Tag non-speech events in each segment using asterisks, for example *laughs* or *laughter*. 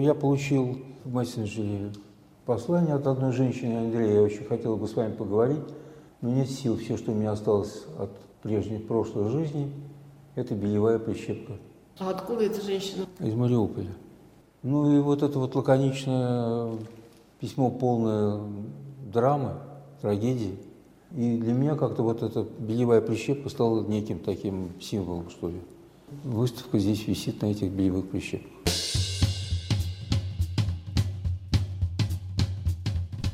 Я получил в мессенджере послание от одной женщины, Андрея, я очень хотел бы с вами поговорить, но нет сил, все, что у меня осталось от прежней прошлой жизни, это белевая прищепка. А откуда эта женщина? Из Мариуполя. Ну и вот это вот лаконичное письмо, полное драмы, трагедии. И для меня как-то вот эта белевая прищепка стала неким таким символом, что ли. Выставка здесь висит на этих белевых прищепках.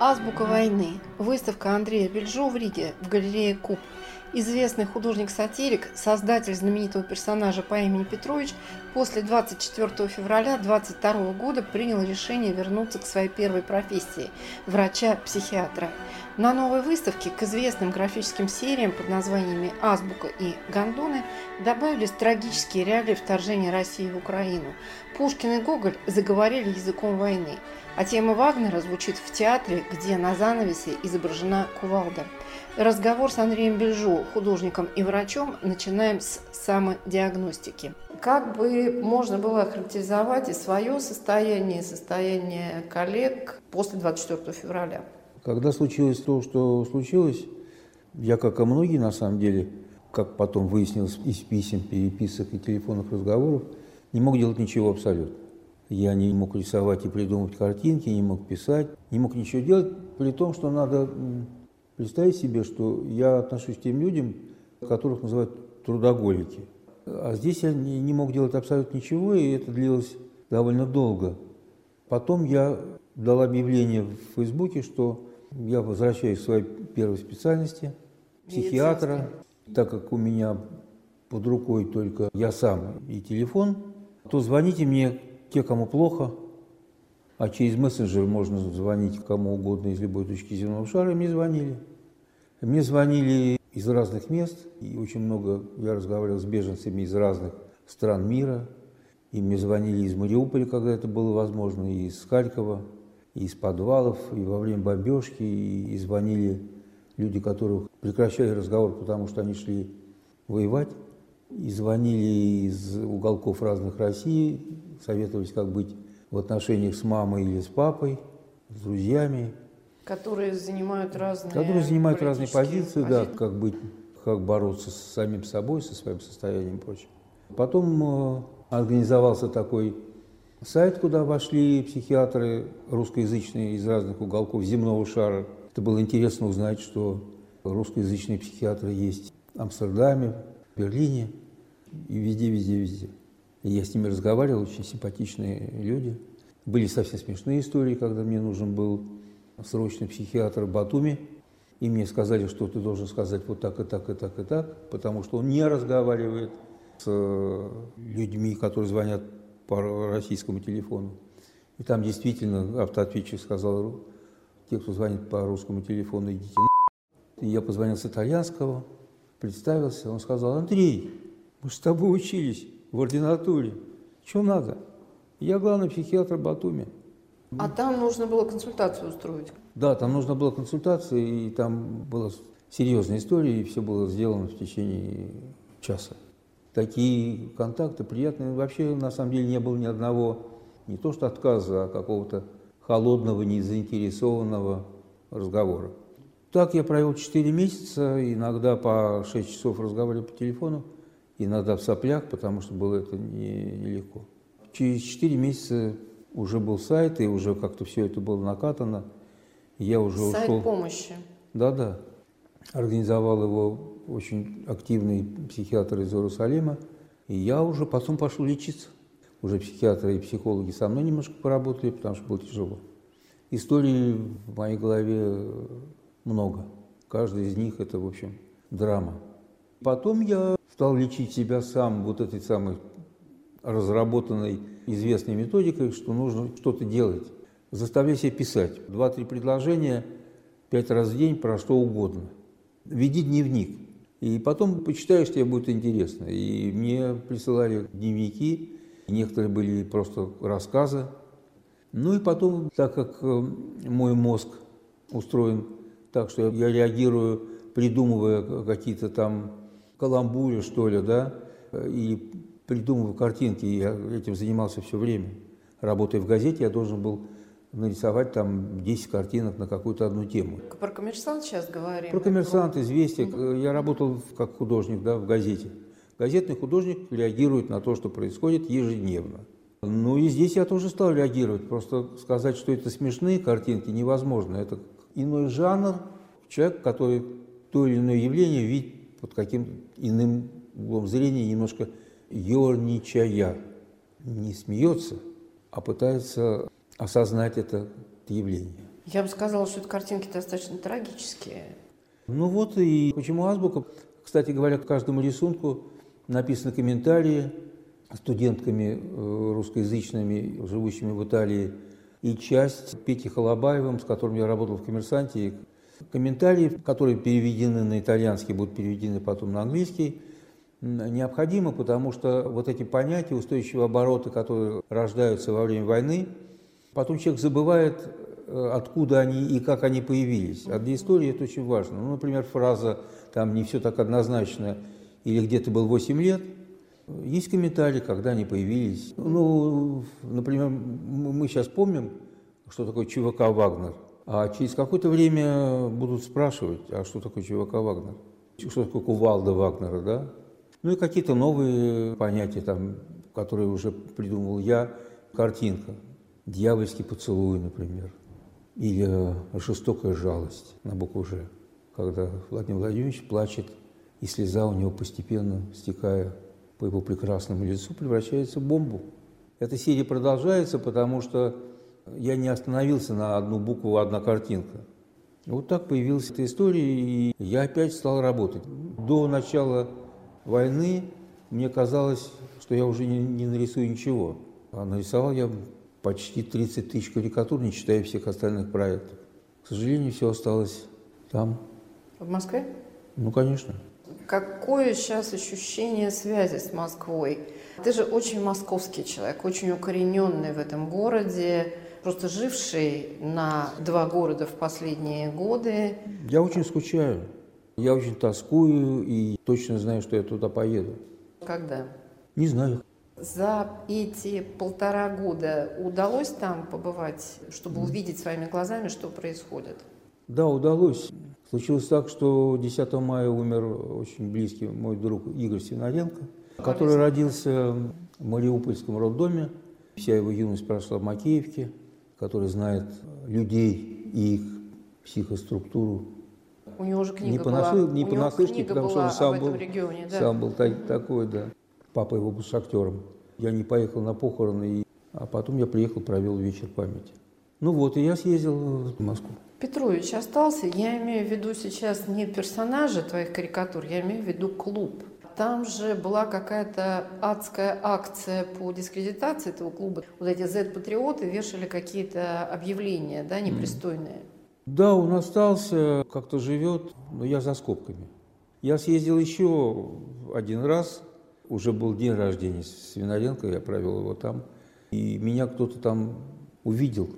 Азбука войны. Выставка Андрея Бельжо в Риге в галерее Куб. Известный художник-сатирик, создатель знаменитого персонажа по имени Петрович, после 24 февраля 22 года принял решение вернуться к своей первой профессии – врача-психиатра. На новой выставке к известным графическим сериям под названиями «Азбука» и «Гондоны» добавились трагические реалии вторжения России в Украину. Пушкин и Гоголь заговорили языком войны, а тема Вагнера звучит в театре, где на занавесе изображена кувалда. Разговор с Андреем Бельжо, художником и врачом, начинаем с самодиагностики. Как бы можно было охарактеризовать и свое состояние, и состояние коллег после 24 февраля? Когда случилось то, что случилось, я, как и многие, на самом деле, как потом выяснилось из писем, переписок и телефонных разговоров, не мог делать ничего абсолютно. Я не мог рисовать и придумывать картинки, не мог писать, не мог ничего делать, при том, что надо представить себе, что я отношусь к тем людям, которых называют трудоголики. А здесь я не, не мог делать абсолютно ничего, и это длилось довольно долго. Потом я дал объявление в Фейсбуке, что я возвращаюсь к своей первой специальности, психиатра, так как у меня под рукой только я сам и телефон, то звоните мне те, кому плохо, а через мессенджер можно звонить кому угодно из любой точки земного шара, и мне звонили. Мне звонили из разных мест, и очень много я разговаривал с беженцами из разных стран мира, и мне звонили из Мариуполя, когда это было возможно, и из Харькова, и из подвалов, и во время бомбежки, и, звонили люди, которых прекращали разговор, потому что они шли воевать, и звонили из уголков разных России, советовались, как быть в отношениях с мамой или с папой, с друзьями. Которые занимают разные Которые занимают разные позиции, позиции, да, как быть, как бороться с самим собой, со своим состоянием и прочее. Потом э, организовался такой сайт, куда вошли психиатры русскоязычные из разных уголков земного шара. Это было интересно узнать, что русскоязычные психиатры есть в Амстердаме, Берлине и везде, везде, везде. И я с ними разговаривал, очень симпатичные люди. Были совсем смешные истории, когда мне нужен был срочный психиатр Батуми, и мне сказали, что ты должен сказать вот так и так и так и так, потому что он не разговаривает с людьми, которые звонят по российскому телефону. И там действительно автоответчик сказал, те, кто звонит по русскому телефону, идите на. И я позвонил с итальянского, представился, он сказал, Андрей, мы с тобой учились в ординатуре, что надо? Я главный психиатр Батуми. А там нужно было консультацию устроить? Да, там нужно было консультация, и там была серьезная история, и все было сделано в течение часа такие контакты приятные. Вообще, на самом деле, не было ни одного, не то что отказа, а какого-то холодного, незаинтересованного разговора. Так я провел 4 месяца, иногда по 6 часов разговаривали по телефону, иногда в соплях, потому что было это нелегко. Не Через 4 месяца уже был сайт, и уже как-то все это было накатано. Я уже сайт ушел. помощи. Да-да. Организовал его очень активный психиатр из Иерусалима, и я уже потом пошел лечиться. Уже психиатры и психологи со мной немножко поработали, потому что было тяжело. Историй в моей голове много. Каждая из них – это, в общем, драма. Потом я стал лечить себя сам вот этой самой разработанной известной методикой, что нужно что-то делать. Заставляй себя писать. Два-три предложения, пять раз в день про что угодно. Веди дневник. И потом почитаешь, тебе будет интересно. И мне присылали дневники, некоторые были просто рассказы. Ну и потом, так как э, мой мозг устроен так, что я реагирую, придумывая какие-то там каламбуры, что ли, да, и придумываю картинки, я этим занимался все время. Работая в газете, я должен был нарисовать там 10 картинок на какую-то одну тему. Про коммерсант сейчас говорим. Про коммерсант, известия. Я работал как художник да, в газете. Газетный художник реагирует на то, что происходит ежедневно. Ну и здесь я тоже стал реагировать. Просто сказать, что это смешные картинки, невозможно. Это иной жанр. Человек, который то или иное явление видит под каким-то иным углом зрения, немножко ерничая. Не смеется, а пытается осознать это явление. Я бы сказала, что это картинки достаточно трагические. Ну вот и почему азбука. Кстати говоря, к каждому рисунку написаны комментарии студентками э, русскоязычными, живущими в Италии, и часть Пети Холобаевым, с которым я работал в «Коммерсанте». Комментарии, которые переведены на итальянский, будут переведены потом на английский, необходимо, потому что вот эти понятия, устойчивые обороты, которые рождаются во время войны – Потом человек забывает, э, откуда они и как они появились. А для истории это очень важно. Ну, например, фраза там не все так однозначно, или где ты был 8 лет. Есть комментарии, когда они появились. Ну, например, мы сейчас помним, что такое ЧВК «Вагнер», а через какое-то время будут спрашивать, а что такое ЧВК «Вагнер», что такое кувалда Вагнера, да? Ну и какие-то новые понятия, там, которые уже придумал я, картинка. Дьявольский поцелуй, например, или жестокая жалость на букву «Ж», когда Владимир Владимирович плачет, и слеза у него постепенно, стекая по его прекрасному лицу, превращается в бомбу. Эта серия продолжается, потому что я не остановился на одну букву, одна картинка. Вот так появилась эта история, и я опять стал работать. До начала войны мне казалось, что я уже не, не нарисую ничего. А нарисовал я почти 30 тысяч карикатур, не считая всех остальных проектов. К сожалению, все осталось там. В Москве? Ну, конечно. Какое сейчас ощущение связи с Москвой? Ты же очень московский человек, очень укорененный в этом городе, просто живший на два города в последние годы. Я очень скучаю. Я очень тоскую и точно знаю, что я туда поеду. Когда? Не знаю. За эти полтора года удалось там побывать, чтобы увидеть своими глазами, что происходит? Да, удалось. Случилось так, что 10 мая умер очень близкий мой друг Игорь Синаренко, который родился в Мариупольском роддоме. Вся его юность прошла в Макеевке, который знает людей и их психоструктуру. У него же книга не была, понаслышке, не понаслышке потому что он сам был, регионе, да. сам был такой, да. Папа его был шахтером. Я не поехал на похороны, а потом я приехал, провел вечер памяти. Ну вот, и я съездил в Москву. Петрович остался, я имею в виду сейчас не персонажа твоих карикатур, я имею в виду клуб. Там же была какая-то адская акция по дискредитации этого клуба. Вот эти Z-патриоты вешали какие-то объявления, да, непристойные. Да, он остался, как-то живет, но я за скобками. Я съездил еще один раз уже был день рождения Свинаренко, я провел его там. И меня кто-то там увидел,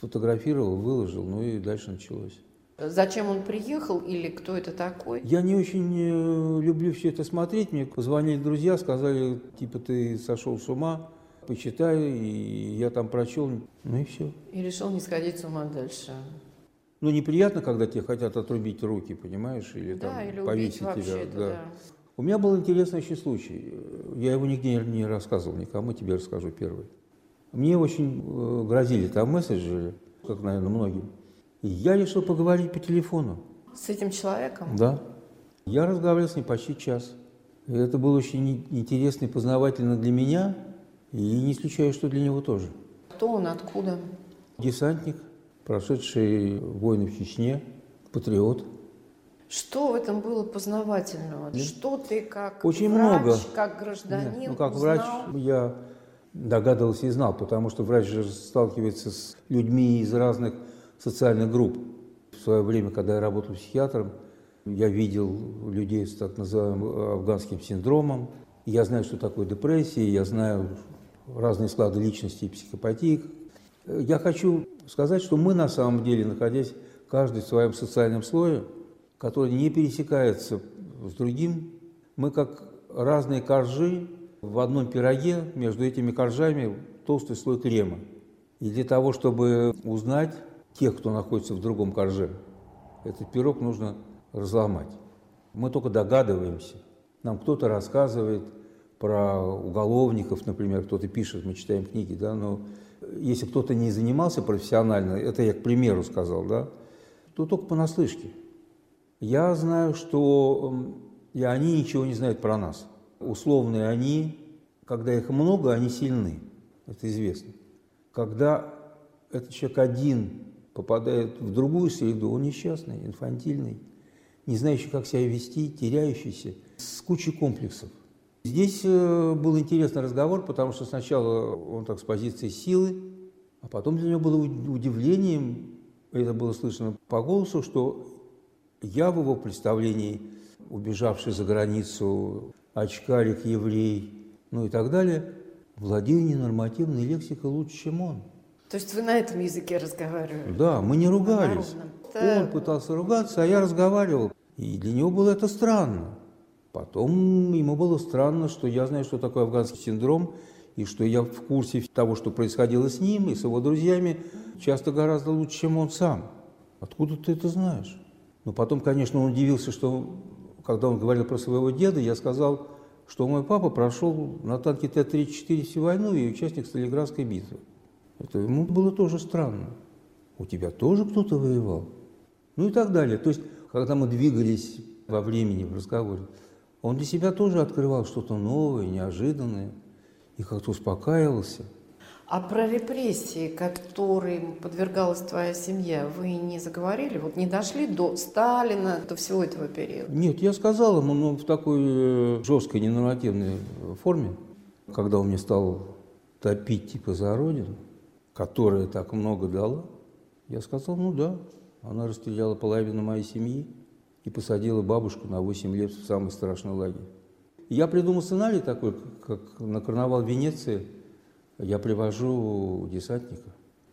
сфотографировал, выложил, ну и дальше началось. Зачем он приехал или кто это такой? Я не очень э, люблю все это смотреть. Мне позвонили друзья, сказали, типа, ты сошел с ума, почитай. И я там прочел, ну и все. И решил не сходить с ума дальше. Ну, неприятно, когда тебе хотят отрубить руки, понимаешь, или да, там или повесить тебя. Да. да. У меня был интересный еще случай. Я его нигде не рассказывал никому, тебе расскажу первый. Мне очень э, грозили там мессенджеры, как, наверное, многим. И я решил поговорить по телефону. С этим человеком? Да. Я разговаривал с ним почти час. И это было очень интересно и познавательно для меня, и не исключаю, что для него тоже. Кто он, откуда? Десантник, прошедший войны в Чечне, патриот. Что в этом было познавательного? Нет. Что ты как Очень врач, много. как гражданин Нет, ну, как узнал? врач я догадывался и знал, потому что врач же сталкивается с людьми из разных социальных групп. В свое время, когда я работал психиатром, я видел людей с так называемым афганским синдромом. Я знаю, что такое депрессия, я знаю разные склады личности и психопатии. Я хочу сказать, что мы на самом деле, находясь каждый в своем социальном слое, который не пересекается с другим, мы как разные коржи в одном пироге, между этими коржами толстый слой крема. И для того, чтобы узнать тех, кто находится в другом корже, этот пирог нужно разломать. Мы только догадываемся. Нам кто-то рассказывает про уголовников, например, кто-то пишет, мы читаем книги, да, но если кто-то не занимался профессионально, это я к примеру сказал, да, то только понаслышке. Я знаю, что и они ничего не знают про нас. Условные они, когда их много, они сильны. Это известно. Когда этот человек один попадает в другую среду, он несчастный, инфантильный, не знающий, как себя вести, теряющийся, с кучей комплексов. Здесь э, был интересный разговор, потому что сначала он так с позиции силы, а потом для него было уд- удивлением, это было слышно по голосу, что я в его представлении, убежавший за границу, очкарик, еврей, ну и так далее, владею ненормативной лексикой лучше, чем он. То есть вы на этом языке разговаривали? Да, мы не ругались. народном. Он пытался ругаться, а я разговаривал. И для него было это странно. Потом ему было странно, что я знаю, что такое афганский синдром, и что я в курсе того, что происходило с ним и с его друзьями, часто гораздо лучше, чем он сам. Откуда ты это знаешь? Но потом, конечно, он удивился, что когда он говорил про своего деда, я сказал, что мой папа прошел на танке Т-34 всю войну и участник Сталинградской битвы. Это ему было тоже странно. У тебя тоже кто-то воевал? Ну и так далее. То есть, когда мы двигались во времени, в разговоре, он для себя тоже открывал что-то новое, неожиданное, и как-то успокаивался. А про репрессии, которым подвергалась твоя семья, вы не заговорили? Вот не дошли до Сталина, до всего этого периода? Нет, я сказал ему, но в такой э, жесткой, ненормативной форме, когда он мне стал топить типа за родину, которая так много дала, я сказал, ну да, она расстреляла половину моей семьи и посадила бабушку на 8 лет в самый страшный лагерь. Я придумал сценарий такой, как на карнавал Венеции я привожу десантника,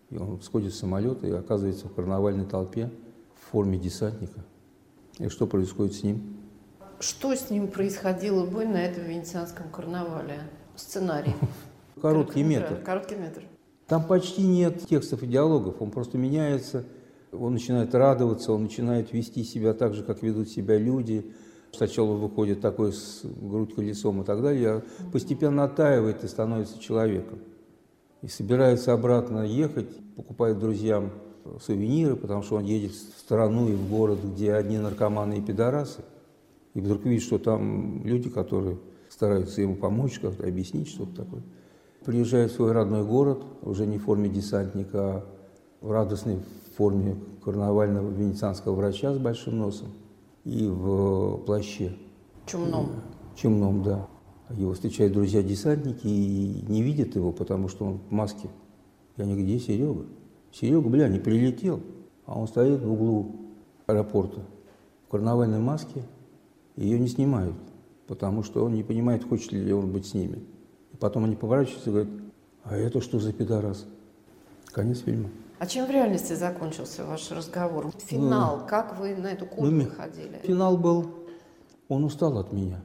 и он сходит с самолета и оказывается в карнавальной толпе в форме десантника. И что происходит с ним? Что с ним происходило бы на этом венецианском карнавале? Сценарий. *laughs* Короткий метр. Короткий метр. Там почти нет текстов и диалогов, он просто меняется, он начинает радоваться, он начинает вести себя так же, как ведут себя люди. Сначала выходит такой с грудь колесом и так далее, а постепенно оттаивает и становится человеком. И собирается обратно ехать, покупает друзьям сувениры, потому что он едет в страну и в город, где одни наркоманы и пидорасы. И вдруг видит, что там люди, которые стараются ему помочь, как-то объяснить что-то такое. Приезжает в свой родной город, уже не в форме десантника, а в радостной форме карнавального венецианского врача с большим носом и в плаще Чумном. чумном, да. Его встречают друзья-десантники и не видят его, потому что он в маске. И они говорят, где Серега? Серега, бля, не прилетел. А он стоит в углу аэропорта в карнавальной маске, ее не снимают, потому что он не понимает, хочет ли он быть с ними. И потом они поворачиваются и говорят, а это что за пидорас? Конец фильма. А чем в реальности закончился ваш разговор? Финал. Как вы на эту кухню Ну, ходили? Финал был, он устал от меня.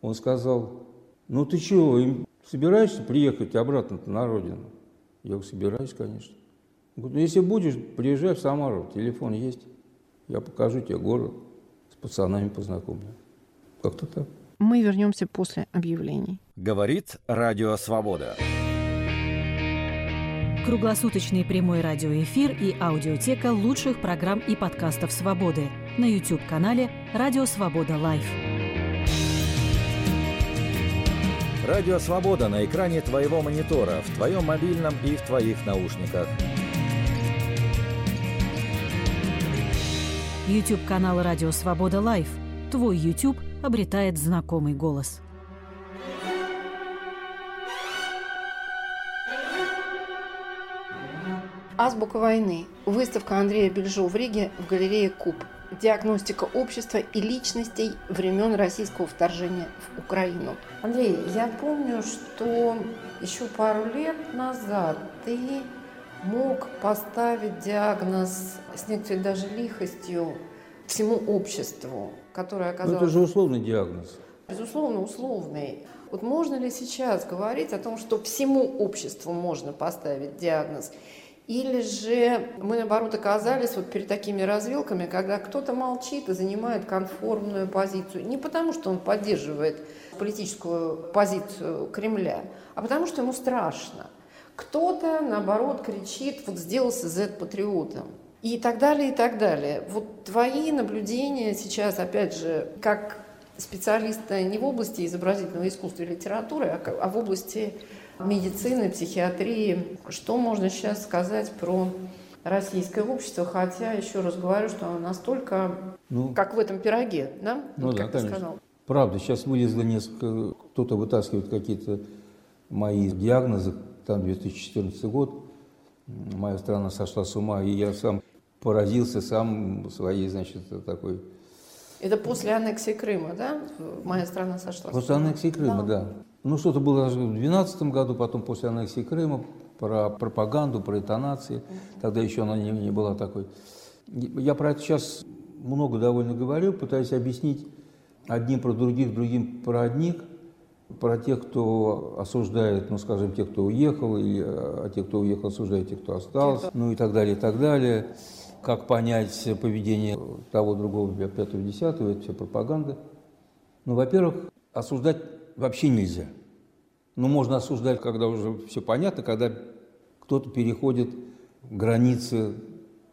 Он сказал, ну ты что, им собираешься приехать обратно на родину? Я говорю, собираюсь, конечно. Он говорит, ну если будешь, приезжай в Самару, телефон есть. Я покажу тебе город, с пацанами познакомлю. Как-то так. Мы вернемся после объявлений. Говорит Радио Свобода. Круглосуточный прямой радиоэфир и аудиотека лучших программ и подкастов «Свободы» на YouTube-канале «Радио Свобода Лайв». Радио Свобода на экране твоего монитора, в твоем мобильном и в твоих наушниках. YouTube-канал «Радио Свобода Лайв». Твой YouTube обретает знакомый голос. Азбука войны. Выставка Андрея Бельжо в Риге в галерее Куб. Диагностика общества и личностей времен российского вторжения в Украину. Андрей, я помню, что еще пару лет назад ты мог поставить диагноз с некоторой даже лихостью всему обществу, которое оказалось... Ну, это же условный диагноз. Безусловно, условный. Вот можно ли сейчас говорить о том, что всему обществу можно поставить диагноз? Или же мы, наоборот, оказались вот перед такими развилками, когда кто-то молчит и занимает конформную позицию. Не потому, что он поддерживает политическую позицию Кремля, а потому, что ему страшно. Кто-то, наоборот, кричит, вот сделался Z-патриотом. И так далее, и так далее. Вот твои наблюдения сейчас, опять же, как специалиста не в области изобразительного искусства и литературы, а, а в области медицины, психиатрии. Что можно сейчас сказать про российское общество, хотя, еще раз говорю, что оно настолько, ну, как в этом пироге, да? Ну вот, да, конечно. Сказал. Правда, сейчас вылезло несколько, кто-то вытаскивает какие-то мои диагнозы, там 2014 год, моя страна сошла с ума, и я сам поразился сам своей, значит, такой... Это после аннексии Крыма, да? Моя страна сошла после с ума? После аннексии Крыма, да. да. Ну, что-то было в 2012 году, потом после аннексии Крыма, про пропаганду, про интонации. Тогда еще она не, не была такой. Я про это сейчас много довольно говорю, пытаюсь объяснить одним про других, другим про одних, про тех, кто осуждает, ну, скажем, тех, кто уехал, или а тех, кто уехал, осуждает тех, кто остался, ну и так далее, и так далее. Как понять поведение того, другого, пятого, десятого, это все пропаганда. Ну, во-первых, осуждать вообще нельзя. Но можно осуждать, когда уже все понятно, когда кто-то переходит границы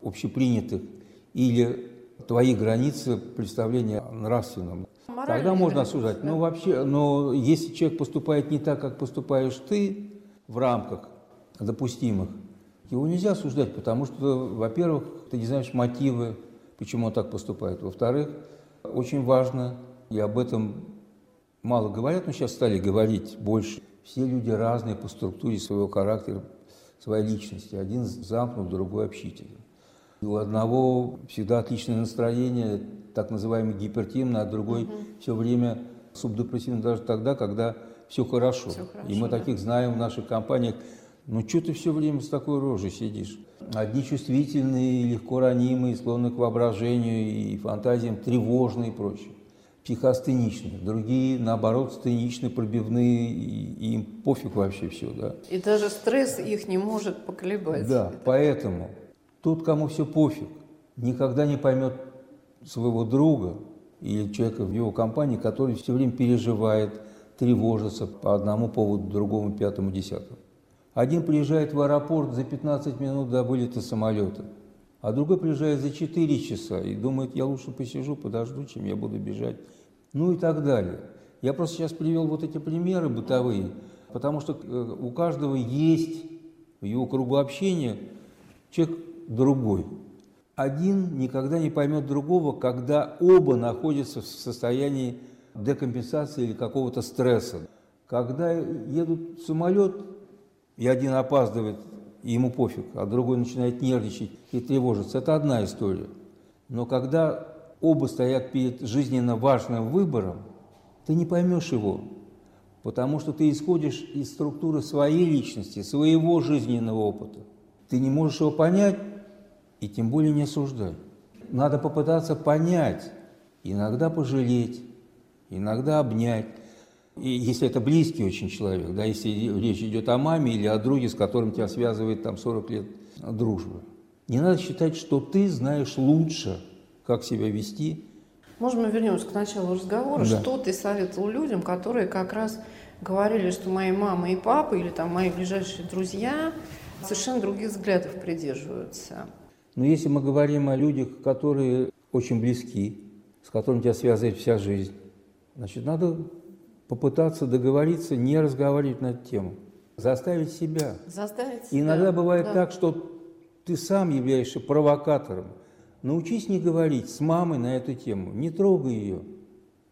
общепринятых или твои границы представления о нравственном. Морально Тогда можно осуждать. Да? Но вообще, но если человек поступает не так, как поступаешь ты, в рамках допустимых, его нельзя осуждать, потому что, во-первых, ты не знаешь мотивы, почему он так поступает. Во-вторых, очень важно, и об этом мало говорят, но сейчас стали говорить больше. Все люди разные по структуре своего характера, своей личности. Один замкнут, другой общительный. У одного всегда отличное настроение, так называемый гипертимный, а другой угу. все время субдепрессивный даже тогда, когда все хорошо. все хорошо. И мы да. таких знаем в наших компаниях. Ну, что ты все время с такой рожей сидишь? Одни чувствительные, легко ранимые, склонны к воображению и фантазиям, тревожные и прочее психоастеничные, другие, наоборот, стеничные, пробивные, и, им пофиг вообще все, да. И даже стресс их не может поколебать. Да, поэтому тот, кому все пофиг, никогда не поймет своего друга или человека в его компании, который все время переживает, тревожится по одному поводу, другому, пятому, десятому. Один приезжает в аэропорт за 15 минут до вылета самолета – а другой приезжает за 4 часа и думает, я лучше посижу, подожду, чем я буду бежать. Ну и так далее. Я просто сейчас привел вот эти примеры бытовые, потому что э, у каждого есть в его кругу общения человек другой. Один никогда не поймет другого, когда оба находятся в состоянии декомпенсации или какого-то стресса. Когда едут в самолет, и один опаздывает и ему пофиг, а другой начинает нервничать и тревожиться. Это одна история. Но когда оба стоят перед жизненно важным выбором, ты не поймешь его, потому что ты исходишь из структуры своей личности, своего жизненного опыта. Ты не можешь его понять и тем более не осуждать. Надо попытаться понять, иногда пожалеть, иногда обнять, и если это близкий очень человек, да, если речь идет о маме или о друге, с которым тебя связывает там 40 лет дружбы. Не надо считать, что ты знаешь лучше, как себя вести. Можно мы вернемся к началу разговора? Да. Что ты советовал людям, которые как раз говорили, что мои мама и папа или там мои ближайшие друзья совершенно других взглядов придерживаются? Но если мы говорим о людях, которые очень близки, с которыми тебя связывает вся жизнь, значит, надо попытаться договориться, не разговаривать на эту тему, заставить себя. Заставить себя. Иногда бывает да. так, что ты сам являешься провокатором, Научись не говорить с мамой на эту тему, не трогай ее.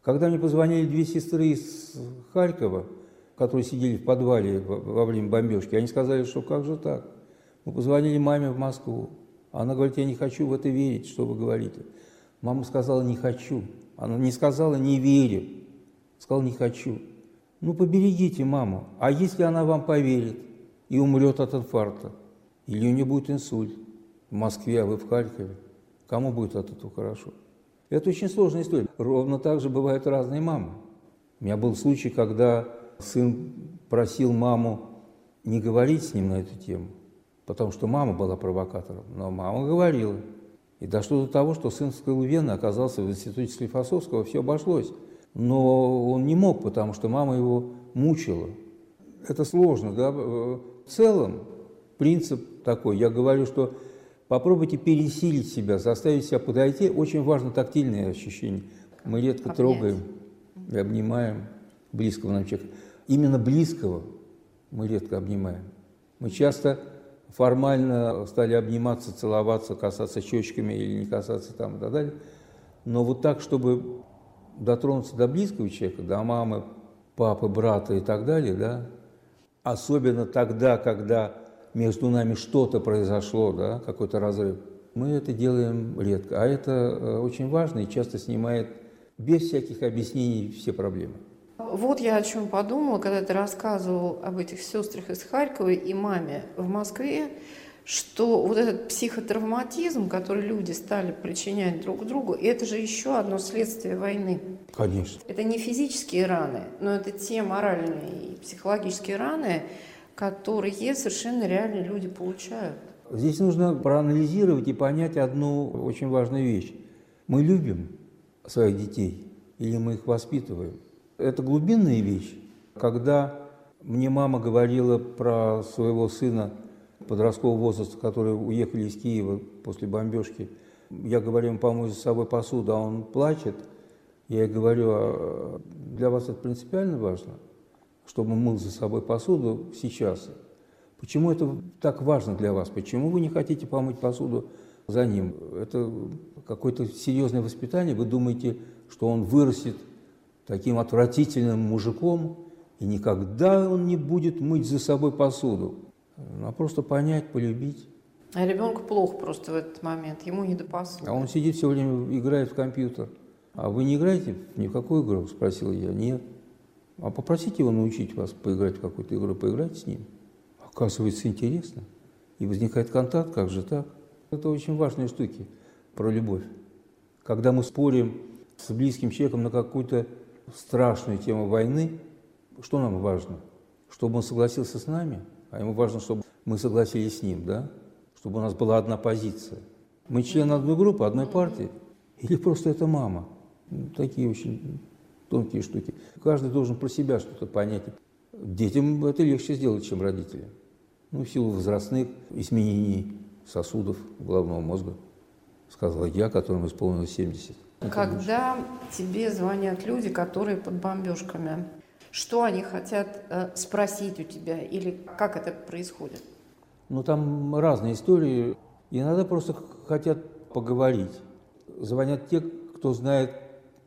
Когда мне позвонили две сестры из Харькова, которые сидели в подвале во время бомбежки, они сказали, что как же так? Мы позвонили маме в Москву. Она говорит, я не хочу в это верить, что вы говорите. Мама сказала, не хочу. Она не сказала, не верю. Сказала, не хочу. Ну, поберегите маму. А если она вам поверит и умрет от инфаркта? Или у нее будет инсульт в Москве, а вы в Харькове? Кому будет от этого хорошо? Это очень сложная история. Ровно так же бывают разные мамы. У меня был случай, когда сын просил маму не говорить с ним на эту тему, потому что мама была провокатором. Но мама говорила. И дошло до того, что сын вскрыл вены, оказался в институте Склифосовского, все обошлось. Но он не мог, потому что мама его мучила. Это сложно, да? В целом принцип такой. Я говорю, что попробуйте пересилить себя, заставить себя подойти. Очень важно тактильное ощущение. Мы редко Обнять. трогаем и обнимаем близкого нам человека. Именно близкого мы редко обнимаем. Мы часто формально стали обниматься, целоваться, касаться щечками или не касаться там и так далее. Но вот так, чтобы дотронуться до близкого человека, до мамы, папы, брата и так далее, да, особенно тогда, когда между нами что-то произошло, да, какой-то разрыв, мы это делаем редко. А это э, очень важно и часто снимает без всяких объяснений все проблемы. Вот я о чем подумала, когда ты рассказывал об этих сестрах из Харькова и маме в Москве, что вот этот психотравматизм, который люди стали причинять друг другу, это же еще одно следствие войны. Конечно. Это не физические раны, но это те моральные и психологические раны, которые совершенно реально люди получают. Здесь нужно проанализировать и понять одну очень важную вещь. Мы любим своих детей или мы их воспитываем? Это глубинная вещь. Когда мне мама говорила про своего сына подросткового возраста, которые уехали из Киева после бомбежки. Я говорю ему помочь за собой посуду, а он плачет. Я говорю, а для вас это принципиально важно, чтобы мыл за собой посуду сейчас? Почему это так важно для вас? Почему вы не хотите помыть посуду за ним? Это какое-то серьезное воспитание. Вы думаете, что он вырастет таким отвратительным мужиком, и никогда он не будет мыть за собой посуду а просто понять, полюбить. А ребенку плохо просто в этот момент, ему не до посуды. А он сидит все время, играет в компьютер. А вы не играете ни в какую игру? Спросил я. Нет. А попросите его научить вас поиграть в какую-то игру, поиграть с ним. Оказывается, интересно. И возникает контакт, как же так? Это очень важные штуки про любовь. Когда мы спорим с близким человеком на какую-то страшную тему войны, что нам важно? Чтобы он согласился с нами – а ему важно, чтобы мы согласились с ним, да? Чтобы у нас была одна позиция. Мы члены одной группы, одной партии. Или просто это мама. Ну, такие очень тонкие штуки. Каждый должен про себя что-то понять. Детям это легче сделать, чем родителям. Ну, в силу возрастных изменений сосудов головного мозга, сказала я, которому исполнилось 70. Когда тебе звонят люди, которые под бомбежками, что они хотят э, спросить у тебя или как это происходит? Ну, там разные истории. Иногда просто хотят поговорить. Звонят те, кто знает,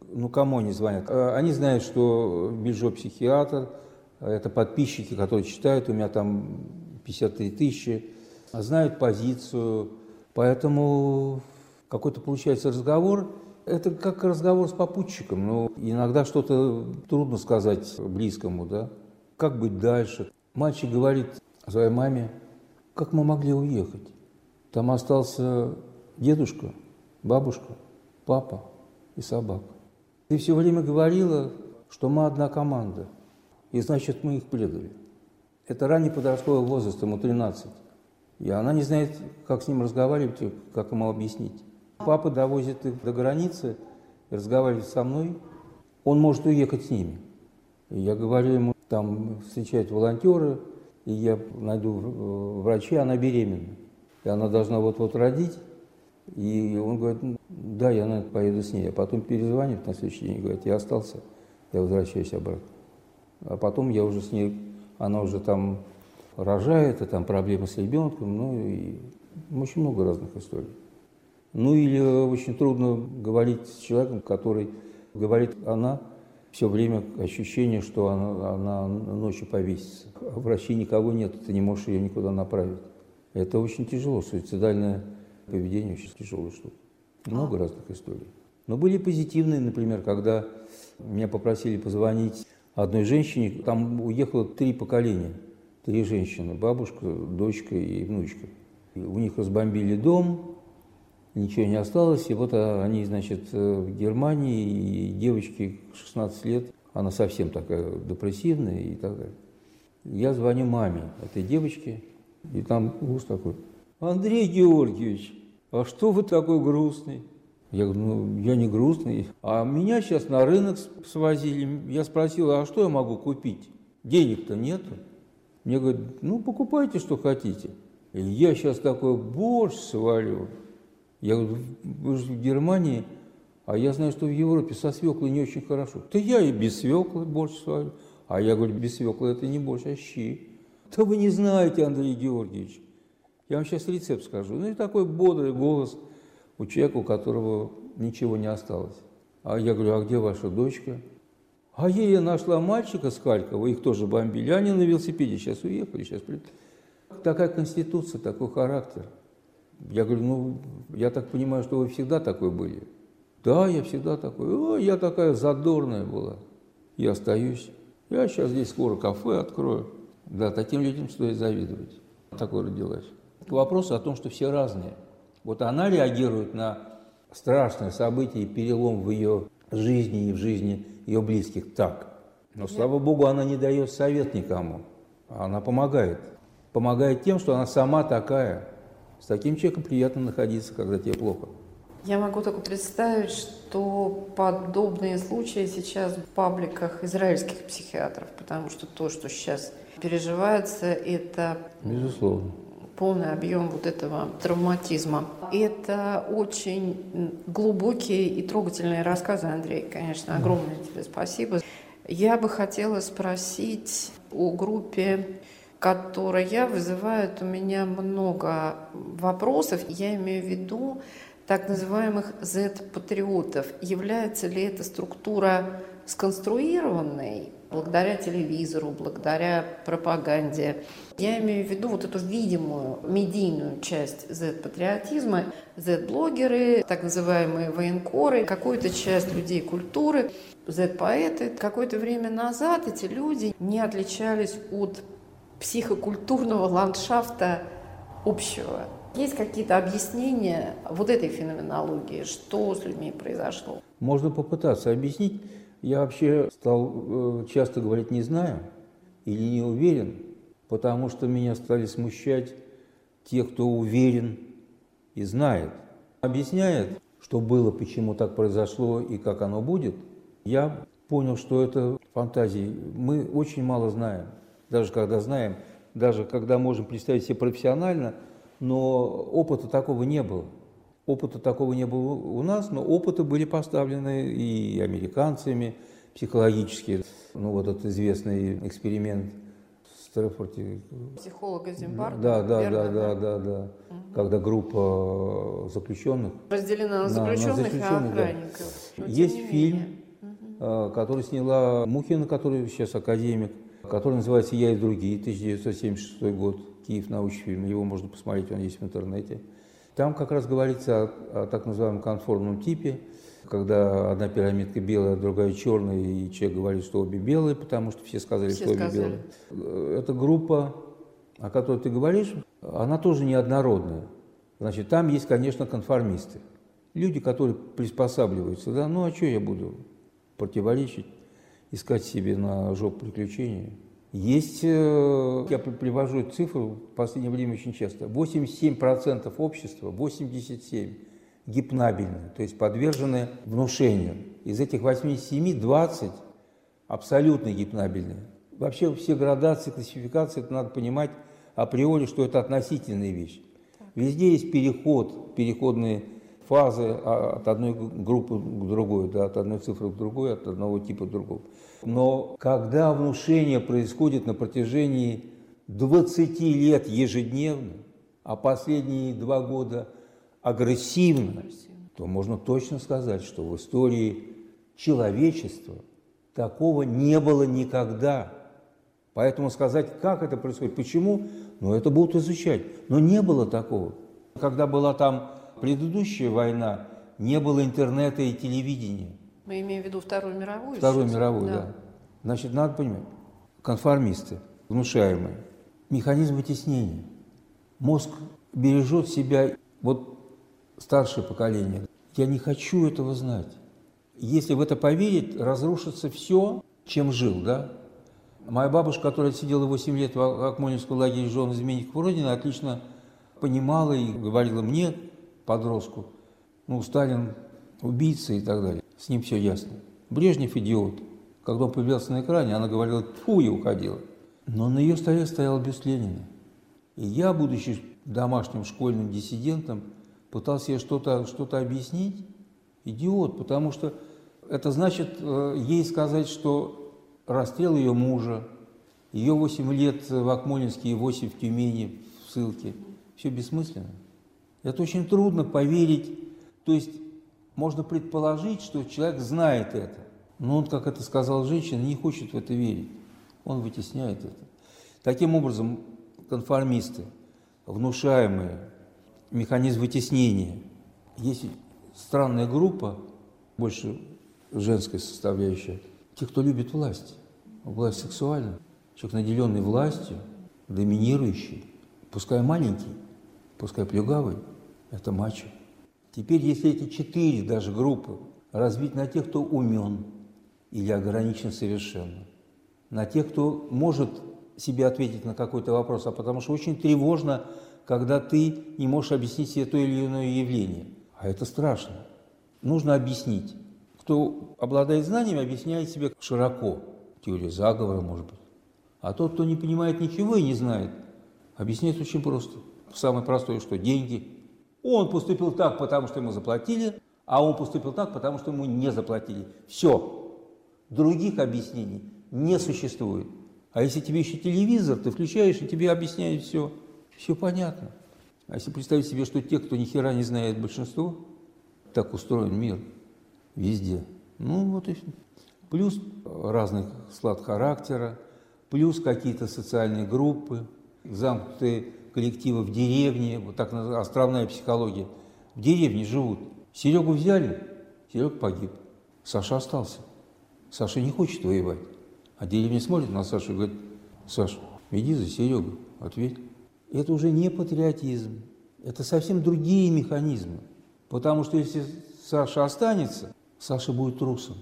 ну, кому они звонят. Э, они знают, что Бельжо психиатр, это подписчики, которые читают, у меня там 53 тысячи, знают позицию, поэтому какой-то получается разговор, это как разговор с попутчиком. Ну, иногда что-то трудно сказать близкому, да. Как быть дальше? Мальчик говорит своей маме, как мы могли уехать? Там остался дедушка, бабушка, папа и собака. Ты все время говорила, что мы одна команда, и значит мы их предали. Это ранний подростковый возраст, ему 13. И она не знает, как с ним разговаривать, как ему объяснить. Папа довозит их до границы, разговаривает со мной. Он может уехать с ними. И я говорю ему, там встречают волонтеры, и я найду врача, она беременна. И она должна вот-вот родить. И он говорит, да, я наверное, поеду с ней. А потом перезвонит на следующий день говорит, я остался, я возвращаюсь обратно. А потом я уже с ней, она уже там рожает, и там проблемы с ребенком, ну и очень много разных историй. Ну или очень трудно говорить с человеком, который говорит «она», все время ощущение, что она, она ночью повесится. А в России никого нет, ты не можешь ее никуда направить. Это очень тяжело, суицидальное поведение очень тяжелая штука. Много разных историй. Но были позитивные, например, когда меня попросили позвонить одной женщине, там уехало три поколения, три женщины, бабушка, дочка и внучка. И у них разбомбили дом, ничего не осталось, и вот они, значит, в Германии, и девочке 16 лет, она совсем такая депрессивная и так далее. Я звоню маме этой девочки, и там голос такой, Андрей Георгиевич, а что вы такой грустный? Я говорю, ну, я не грустный. А меня сейчас на рынок свозили. Я спросил, а что я могу купить? Денег-то нету. Мне говорят, ну, покупайте, что хотите. И я сейчас такой борщ свалю. Я говорю, вы же в Германии, а я знаю, что в Европе со свеклой не очень хорошо. Да я и без свеклы борщ свалю. А я говорю, без свеклы это не борщ, а щи. Да вы не знаете, Андрей Георгиевич. Я вам сейчас рецепт скажу. Ну и такой бодрый голос – у человека, у которого ничего не осталось. А я говорю, а где ваша дочка? А ей я нашла мальчика с Харькова, их тоже бомбили, они на велосипеде сейчас уехали, сейчас. Такая конституция, такой характер. Я говорю, ну, я так понимаю, что вы всегда такой были. Да, я всегда такой. О, я такая задорная была. Я остаюсь. Я сейчас здесь скоро кафе открою. Да, таким людям стоит завидовать. Такой родилась. К вопросу о том, что все разные. Вот она реагирует на страшное событие и перелом в ее жизни и в жизни ее близких так. Но, слава Богу, она не дает совет никому. Она помогает. Помогает тем, что она сама такая. С таким человеком приятно находиться, когда тебе плохо. Я могу только представить, что подобные случаи сейчас в пабликах израильских психиатров, потому что то, что сейчас переживается, это Безусловно полный объем вот этого травматизма. Это очень глубокие и трогательные рассказы, Андрей. Конечно, огромное тебе спасибо. Я бы хотела спросить о группе, которая вызывает у меня много вопросов. Я имею в виду так называемых Z-патриотов. Является ли эта структура сконструированной благодаря телевизору, благодаря пропаганде. Я имею в виду вот эту видимую медийную часть Z-патриотизма, Z-блогеры, так называемые военкоры, какую-то часть людей культуры, Z-поэты. Какое-то время назад эти люди не отличались от психокультурного ландшафта общего. Есть какие-то объяснения вот этой феноменологии, что с людьми произошло? Можно попытаться объяснить. Я вообще стал э, часто говорить «не знаю» или «не уверен», потому что меня стали смущать те, кто уверен и знает. Объясняет, что было, почему так произошло и как оно будет. Я понял, что это фантазии. Мы очень мало знаем. Даже когда знаем, даже когда можем представить себе профессионально, но опыта такого не было. Опыта такого не было у нас, но опыты были поставлены и американцами психологические. Ну, вот этот известный эксперимент в Стрэфорде. Психолога Зимбарда. Да, да, да, да, да, да. Угу. Когда группа заключенных... Разделена на заключенных, на заключенных и охранников. Да. Есть фильм, угу. который сняла Мухина, который сейчас академик, который называется «Я и другие», 1976 год, Киев научный фильм. Его можно посмотреть, он есть в интернете. Там как раз говорится о, о так называемом конформном типе, когда одна пирамидка белая, другая черная, и человек говорит, что обе белые, потому что все сказали, все что сказали. обе белые. Эта группа, о которой ты говоришь, она тоже неоднородная. Значит, там есть, конечно, конформисты. Люди, которые приспосабливаются, да, ну а что я буду противоречить, искать себе на жопу приключения? Есть, э, я привожу цифру в последнее время очень часто, 87% общества, 87% гипнабельны, то есть подвержены внушению. Из этих 87 20 абсолютно гипнабельны. Вообще все градации, классификации, это надо понимать априори, что это относительная вещь. Везде есть переход, переходные фазы а, от одной группы к другой, да, от одной цифры к другой, от одного типа к другому. Но когда внушение происходит на протяжении 20 лет ежедневно, а последние два года агрессивно, то можно точно сказать, что в истории человечества такого не было никогда. Поэтому сказать, как это происходит, почему, ну это будут изучать. Но не было такого. Когда была там предыдущая война, не было интернета и телевидения. Мы имеем в виду Вторую мировую? Вторую сейчас? мировую, да. да. Значит, надо понимать, конформисты, внушаемые, механизм вытеснения. Мозг бережет себя, вот старшее поколение. Я не хочу этого знать. Если в это поверить, разрушится все, чем жил, да? Моя бабушка, которая сидела 8 лет в Акмонинском лагере жен изменников Родины, отлично понимала и говорила мне, подростку, ну, Сталин убийца и так далее. С ним все ясно. Брежнев идиот. Когда он появлялся на экране, она говорила «фу» и уходила. Но на ее столе стоял бюст Ленина. И я, будучи домашним школьным диссидентом, пытался ей что-то что объяснить. Идиот, потому что это значит э, ей сказать, что расстрел ее мужа, ее 8 лет в Акмолинске и 8 в Тюмени в ссылке, все бессмысленно. Это очень трудно поверить. То есть можно предположить, что человек знает это, но он, как это сказал женщина, не хочет в это верить. Он вытесняет это. Таким образом, конформисты, внушаемые, механизм вытеснения. Есть странная группа, больше женская составляющая, те, кто любит власть, власть сексуальная. Человек, наделенный властью, доминирующий, пускай маленький, пускай плюгавый, это мачо. Теперь, если эти четыре даже группы разбить на тех, кто умен или ограничен совершенно, на тех, кто может себе ответить на какой-то вопрос, а потому что очень тревожно, когда ты не можешь объяснить себе то или иное явление. А это страшно. Нужно объяснить. Кто обладает знаниями, объясняет себе широко. Теория заговора, может быть. А тот, кто не понимает ничего и не знает, объясняет очень просто. Самое простое, что деньги. Он поступил так, потому что ему заплатили, а он поступил так, потому что ему не заплатили. Все. Других объяснений не существует. А если тебе еще телевизор, ты включаешь, и тебе объясняют все. Все понятно. А если представить себе, что те, кто ни хера не знает большинство, так устроен мир везде. Ну вот и Плюс разных склад характера, плюс какие-то социальные группы, замкнутые коллективы в деревне, вот так островная психология. В деревне живут. Серегу взяли, Серега погиб. Саша остался. Саша не хочет воевать. А деревня смотрит на Сашу и говорит, Саша, иди за Серегу, ответь. Это уже не патриотизм, это совсем другие механизмы. Потому что если Саша останется, Саша будет трусом.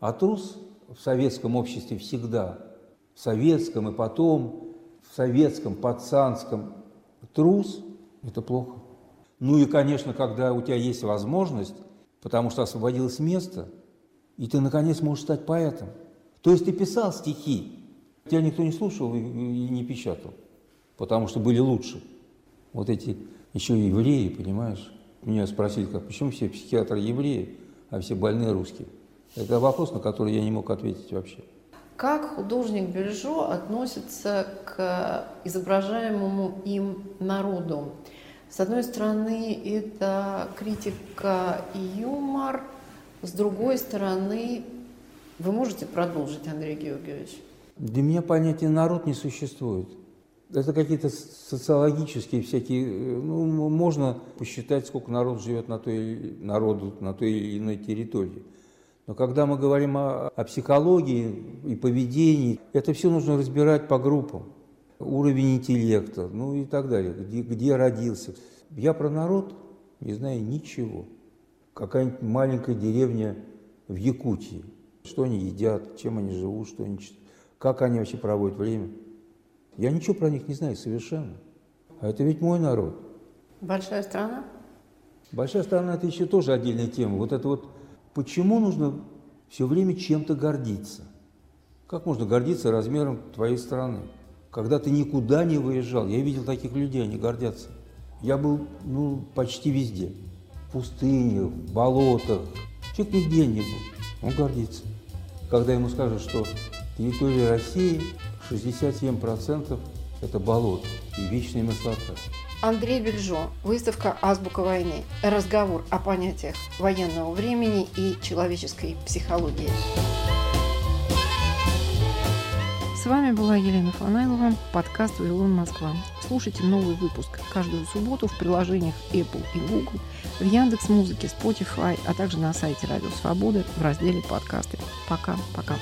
А трус в советском обществе всегда, в советском и потом, советском, пацанском, трус – это плохо. Ну и, конечно, когда у тебя есть возможность, потому что освободилось место, и ты, наконец, можешь стать поэтом – то есть ты писал стихи, тебя никто не слушал и не печатал, потому что были лучше. Вот эти еще и евреи, понимаешь? Меня спросили, как, почему все психиатры евреи, а все больные русские? Это вопрос, на который я не мог ответить вообще. Как художник Бельжо относится к изображаемому им народу? С одной стороны, это критика и юмор, с другой стороны, вы можете продолжить, Андрей Георгиевич? Для меня понятие «народ» не существует. Это какие-то социологические всякие, ну, можно посчитать, сколько народ живет на той, народу на той или иной территории. Но когда мы говорим о, о психологии и поведении, это все нужно разбирать по группам. Уровень интеллекта, ну и так далее, где, где родился. Я про народ не знаю ничего. Какая-нибудь маленькая деревня в Якутии – что они едят, чем они живут, что они, как они вообще проводят время. Я ничего про них не знаю совершенно. А это ведь мой народ. Большая страна? Большая страна – это еще тоже отдельная тема. Вот это вот, почему нужно все время чем-то гордиться? Как можно гордиться размером твоей страны? Когда ты никуда не выезжал, я видел таких людей, они гордятся. Я был ну, почти везде. В пустынях, в болотах. Человек нигде не был. Он гордится когда ему скажут, что территория России 67% это болото и вечная мерзлота. Андрей Бельжо. Выставка «Азбука войны». Разговор о понятиях военного времени и человеческой психологии. С вами была Елена Фанайлова, подкаст «Вавилон Москва». Слушайте новый выпуск каждую субботу в приложениях Apple и Google, в Яндекс Музыке, Spotify, а также на сайте Радио Свободы в разделе «Подкасты». Пока-пока.